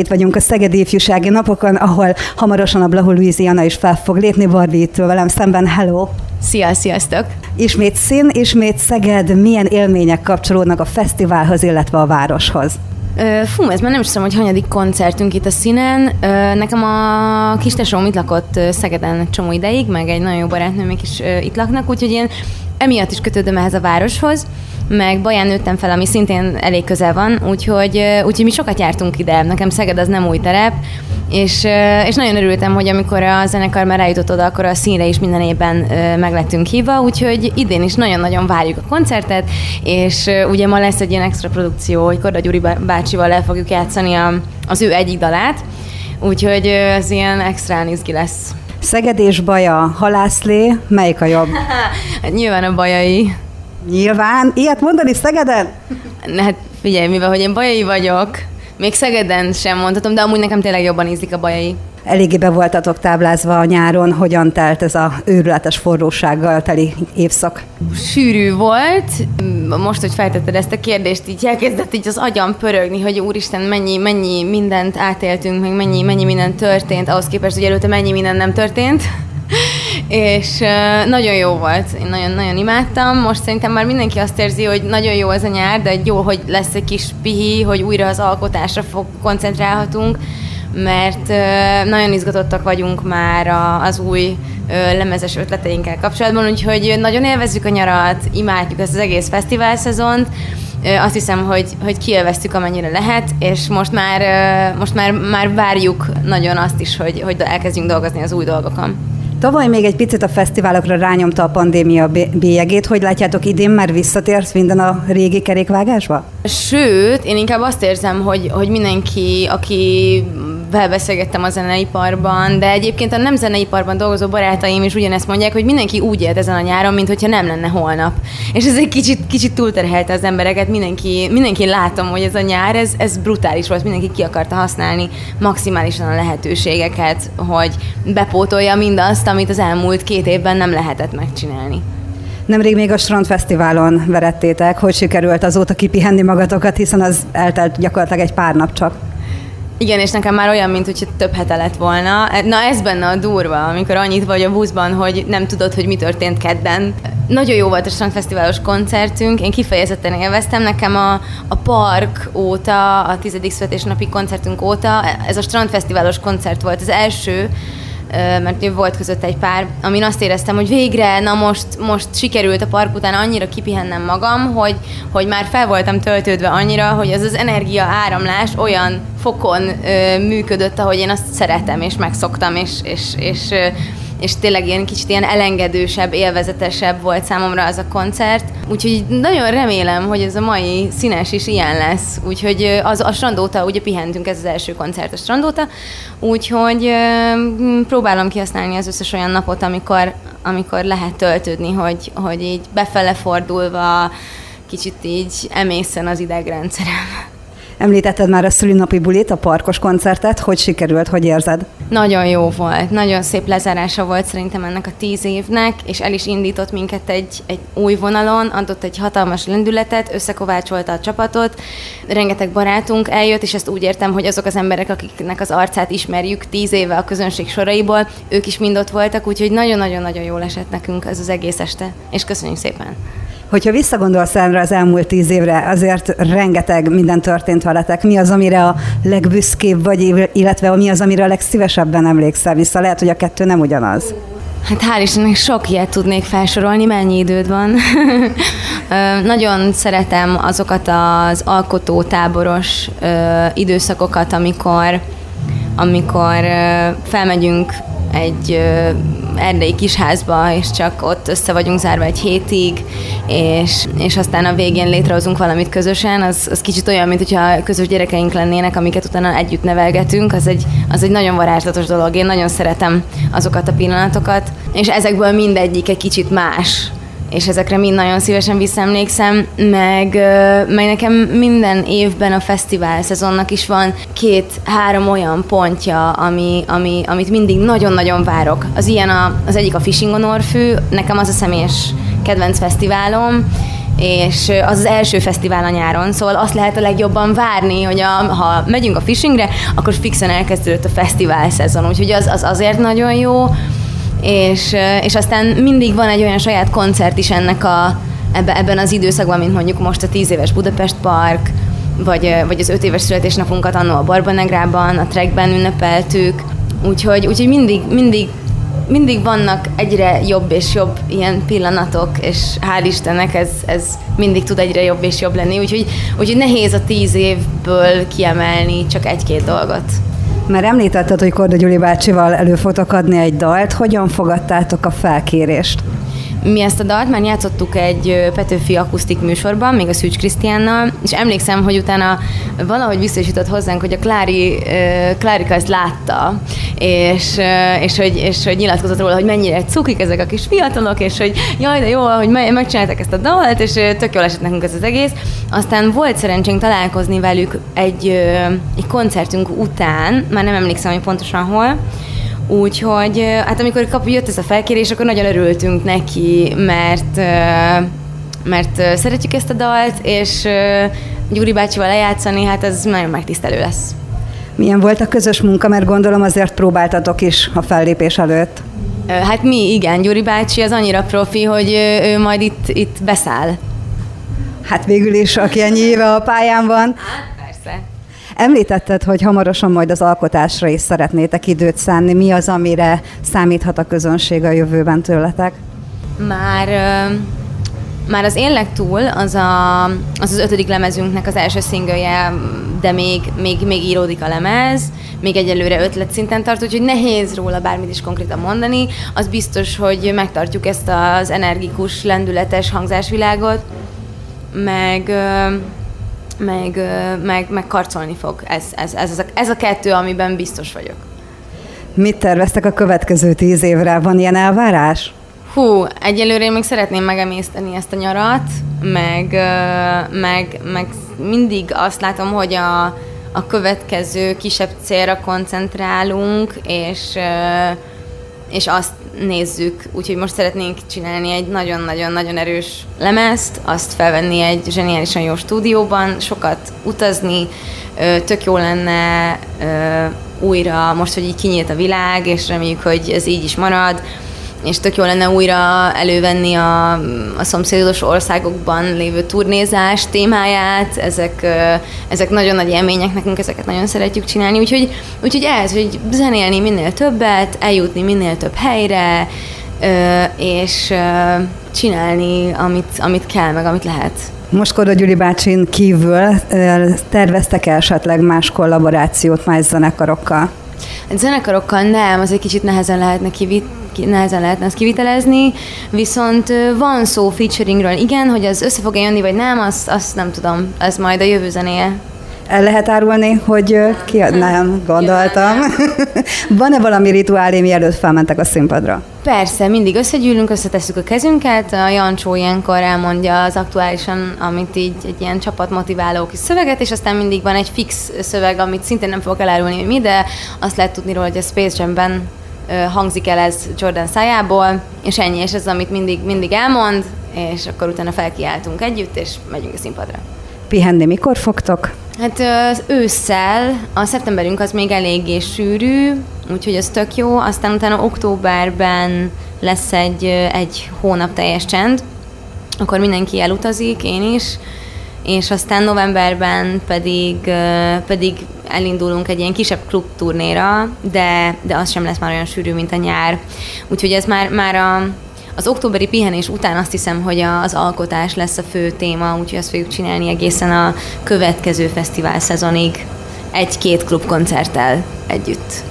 Itt vagyunk a Szegedi Ifjúsági Napokon, ahol hamarosan a Blahu Louisiana is fel fog lépni. Barbie itt velem szemben. Hello! Szia, sziasztok! Ismét szín, ismét Szeged. Milyen élmények kapcsolódnak a fesztiválhoz, illetve a városhoz? Fú, ez már nem is tudom, hogy hanyadik koncertünk itt a színen. Nekem a kistesóm itt lakott Szegeden csomó ideig, meg egy nagyon jó barátnőm is itt laknak, úgyhogy én emiatt is kötődöm ehhez a városhoz meg Baján nőttem fel, ami szintén elég közel van, úgyhogy, úgyhogy mi sokat jártunk ide. Nekem Szeged az nem új terep, és, és nagyon örültem, hogy amikor a zenekar már eljutott oda, akkor a színre is minden évben meg lettünk hívva, úgyhogy idén is nagyon-nagyon várjuk a koncertet, és ugye ma lesz egy ilyen extra produkció, hogy Korda Gyuri bácsival el fogjuk játszani a, az ő egyik dalát, úgyhogy ez ilyen extra izgi lesz. Szeged és Baja, halászlé, melyik a jobb? nyilván a bajai. Nyilván. Ilyet mondani Szegeden? Hát figyelj, mivel hogy én bajai vagyok, még Szegeden sem mondhatom, de amúgy nekem tényleg jobban ízlik a bajai. Eléggé be voltatok táblázva a nyáron, hogyan telt ez a őrületes forrósággal teli évszak? Sűrű volt. Most, hogy feltetted ezt a kérdést, így elkezdett így az agyam pörögni, hogy úristen, mennyi, mennyi mindent átéltünk, meg mennyi, mennyi minden történt, ahhoz képest, hogy előtte mennyi minden nem történt és nagyon jó volt, én nagyon-nagyon imádtam. Most szerintem már mindenki azt érzi, hogy nagyon jó ez a nyár, de jó, hogy lesz egy kis pihi, hogy újra az alkotásra fog, koncentrálhatunk, mert nagyon izgatottak vagyunk már az új lemezes ötleteinkkel kapcsolatban, úgyhogy nagyon élvezzük a nyarat, imádjuk ezt az egész fesztivál szezont, azt hiszem, hogy, hogy kielveztük amennyire lehet, és most már, most már, már várjuk nagyon azt is, hogy, hogy elkezdjünk dolgozni az új dolgokon. Tavaly még egy picit a fesztiválokra rányomta a pandémia bélyegét. Hogy látjátok, idén már visszatért minden a régi kerékvágásba? Sőt, én inkább azt érzem, hogy, hogy mindenki, aki beszélgettem a zeneiparban, de egyébként a nem zeneiparban dolgozó barátaim is ugyanezt mondják, hogy mindenki úgy élt ezen a nyáron, mint hogyha nem lenne holnap. És ez egy kicsit, kicsit túlterhelte az embereket, mindenki, mindenki látom, hogy ez a nyár, ez, ez brutális volt, mindenki ki akarta használni maximálisan a lehetőségeket, hogy bepótolja mindazt, amit az elmúlt két évben nem lehetett megcsinálni. Nemrég még a Strandfesztiválon verettétek, hogy sikerült azóta kipihenni magatokat, hiszen az eltelt gyakorlatilag egy pár nap csak. Igen, és nekem már olyan, mint hogy több hete lett volna. Na ez benne a durva, amikor annyit vagy a buszban, hogy nem tudod, hogy mi történt kedden. Nagyon jó volt a Strandfesztiválos koncertünk, én kifejezetten élveztem. Nekem a, a park óta, a tizedik születésnapi koncertünk óta, ez a Strandfesztiválos koncert volt az első, mert volt között egy pár, amin azt éreztem, hogy végre, na most, most sikerült a park után annyira kipihennem magam, hogy, hogy már fel voltam töltődve annyira, hogy ez az energia áramlás olyan fokon ö, működött, ahogy én azt szeretem, és megszoktam, és, és, és és tényleg ilyen kicsit ilyen elengedősebb, élvezetesebb volt számomra az a koncert. Úgyhogy nagyon remélem, hogy ez a mai színes is ilyen lesz. Úgyhogy az a strandóta, ugye pihentünk, ez az első koncert a strandóta, úgyhogy próbálom kihasználni az összes olyan napot, amikor, amikor lehet töltődni, hogy, hogy így befele fordulva kicsit így emészen az idegrendszerem. Említetted már a szülinapi bulit, a parkos koncertet, hogy sikerült, hogy érzed? Nagyon jó volt, nagyon szép lezárása volt szerintem ennek a tíz évnek, és el is indított minket egy, egy új vonalon, adott egy hatalmas lendületet, összekovácsolta a csapatot, rengeteg barátunk eljött, és ezt úgy értem, hogy azok az emberek, akiknek az arcát ismerjük tíz éve a közönség soraiból, ők is mind ott voltak, úgyhogy nagyon-nagyon-nagyon jól esett nekünk ez az egész este, és köszönjük szépen! Hogyha visszagondolsz erre az elmúlt tíz évre, azért rengeteg minden történt veletek. Mi az, amire a legbüszkébb vagy, illetve mi az, amire a legszívesebben emlékszel vissza? Lehet, hogy a kettő nem ugyanaz. Hát hál' Istennek sok ilyet tudnék felsorolni, mennyi időd van. Nagyon szeretem azokat az alkotótáboros időszakokat, amikor, amikor felmegyünk egy erdei kisházba, és csak ott össze vagyunk zárva egy hétig, és, és aztán a végén létrehozunk valamit közösen, az, az kicsit olyan, mint hogyha közös gyerekeink lennének, amiket utána együtt nevelgetünk, az egy, az egy nagyon varázslatos dolog. Én nagyon szeretem azokat a pillanatokat, és ezekből mindegyik egy kicsit más és ezekre mind nagyon szívesen visszaemlékszem, meg, meg nekem minden évben a fesztivál szezonnak is van két-három olyan pontja, ami, ami, amit mindig nagyon-nagyon várok. Az ilyen a, az egyik a Fishing on Orfű, nekem az a személyes kedvenc fesztiválom, és az az első fesztivál a nyáron, szóval azt lehet a legjobban várni, hogy a, ha megyünk a fishingre, akkor fixen elkezdődött a fesztivál szezon, úgyhogy az, az azért nagyon jó, és, és aztán mindig van egy olyan saját koncert is ennek a, ebbe, ebben az időszakban, mint mondjuk most a 10 éves Budapest Park, vagy, vagy az 5 éves születésnapunkat annó a Barbanegrában, a Trekben ünnepeltük, úgyhogy, úgyhogy mindig, mindig mindig vannak egyre jobb és jobb ilyen pillanatok, és hál' Istennek ez, ez mindig tud egyre jobb és jobb lenni, úgyhogy, úgyhogy nehéz a tíz évből kiemelni csak egy-két dolgot. Mert említetted, hogy Korda Gyuri bácsival elő fogtok adni egy dalt, hogyan fogadtátok a felkérést? Mi ezt a dalt már játszottuk egy Petőfi akusztik műsorban, még a Szűcs Krisztiánnal, és emlékszem, hogy utána valahogy biztosított hozzánk, hogy a Klári, Klárika ezt látta, és, és, hogy, és hogy nyilatkozott róla, hogy mennyire cukik ezek a kis fiatalok, és hogy jaj, de jó, hogy megcsinálták ezt a dalt, és tök jól esett nekünk ez az egész. Aztán volt szerencsénk találkozni velük egy, egy koncertünk után, már nem emlékszem, hogy pontosan hol, Úgyhogy hát amikor kap, jött ez a felkérés, akkor nagyon örültünk neki, mert mert szeretjük ezt a dalt, és Gyuri bácsival lejátszani, hát ez nagyon megtisztelő lesz. Milyen volt a közös munka, mert gondolom azért próbáltatok is a fellépés előtt. Hát mi, igen, Gyuri bácsi az annyira profi, hogy ő majd itt, itt beszáll. Hát végül is, aki ennyi éve a pályán van. Hát persze. Említetted, hogy hamarosan majd az alkotásra is szeretnétek időt szánni. Mi az, amire számíthat a közönség a jövőben tőletek? Már már az Élek túl, az, a, az az ötödik lemezünknek az első szingője, de még, még, még íródik a lemez, még egyelőre ötletszinten tart, úgyhogy nehéz róla bármit is konkrétan mondani. Az biztos, hogy megtartjuk ezt az energikus, lendületes hangzásvilágot, meg meg, meg, meg karcolni fog. Ez, ez, ez, ez, a, ez a kettő, amiben biztos vagyok. Mit terveztek a következő tíz évre? Van ilyen elvárás? Hú, egyelőre én még szeretném megemészteni ezt a nyarat, meg, meg, meg mindig azt látom, hogy a, a következő kisebb célra koncentrálunk, és, és azt nézzük. Úgyhogy most szeretnénk csinálni egy nagyon-nagyon-nagyon erős lemezt, azt felvenni egy zseniálisan jó stúdióban, sokat utazni, tök jó lenne újra, most, hogy így kinyílt a világ, és reméljük, hogy ez így is marad, és tök jó lenne újra elővenni a, a szomszédos országokban lévő turnézás témáját, ezek, ezek nagyon nagy élmények nekünk, ezeket nagyon szeretjük csinálni, úgyhogy, úgyhogy ez, hogy zenélni minél többet, eljutni minél több helyre, és csinálni, amit, amit kell, meg amit lehet. Most Koda Gyuri bácsin kívül terveztek -e esetleg más kollaborációt más zenekarokkal? Zenekarokkal nem, az egy kicsit nehezen lehetne kivit, nehezen lehetne ezt kivitelezni, viszont van szó featuringről, igen, hogy az össze fog jönni, vagy nem, azt, azt nem tudom, ez majd a jövő zenéje. El lehet árulni, hogy ki? Nem, gondoltam. Van-e valami rituálé, mielőtt felmentek a színpadra? Persze, mindig összegyűlünk, összetesszük a kezünket, a Jancsó ilyenkor elmondja az aktuálisan, amit így egy ilyen csapatmotiváló kis szöveget, és aztán mindig van egy fix szöveg, amit szintén nem fogok elárulni, hogy mi, de azt lehet tudni róla, hogy a Space Jam-ben hangzik el ez Jordan szájából, és ennyi, és ez amit mindig, mindig elmond, és akkor utána felkiáltunk együtt, és megyünk a színpadra. Pihenni mikor fogtok? Hát az ősszel, a szeptemberünk az még eléggé sűrű, úgyhogy az tök jó, aztán utána októberben lesz egy, egy hónap teljes csend, akkor mindenki elutazik, én is, és aztán novemberben pedig, pedig elindulunk egy ilyen kisebb klubturnéra, de, de az sem lesz már olyan sűrű, mint a nyár. Úgyhogy ez már, már a, az októberi pihenés után azt hiszem, hogy az alkotás lesz a fő téma, úgyhogy azt fogjuk csinálni egészen a következő fesztivál szezonig egy-két klubkoncerttel együtt.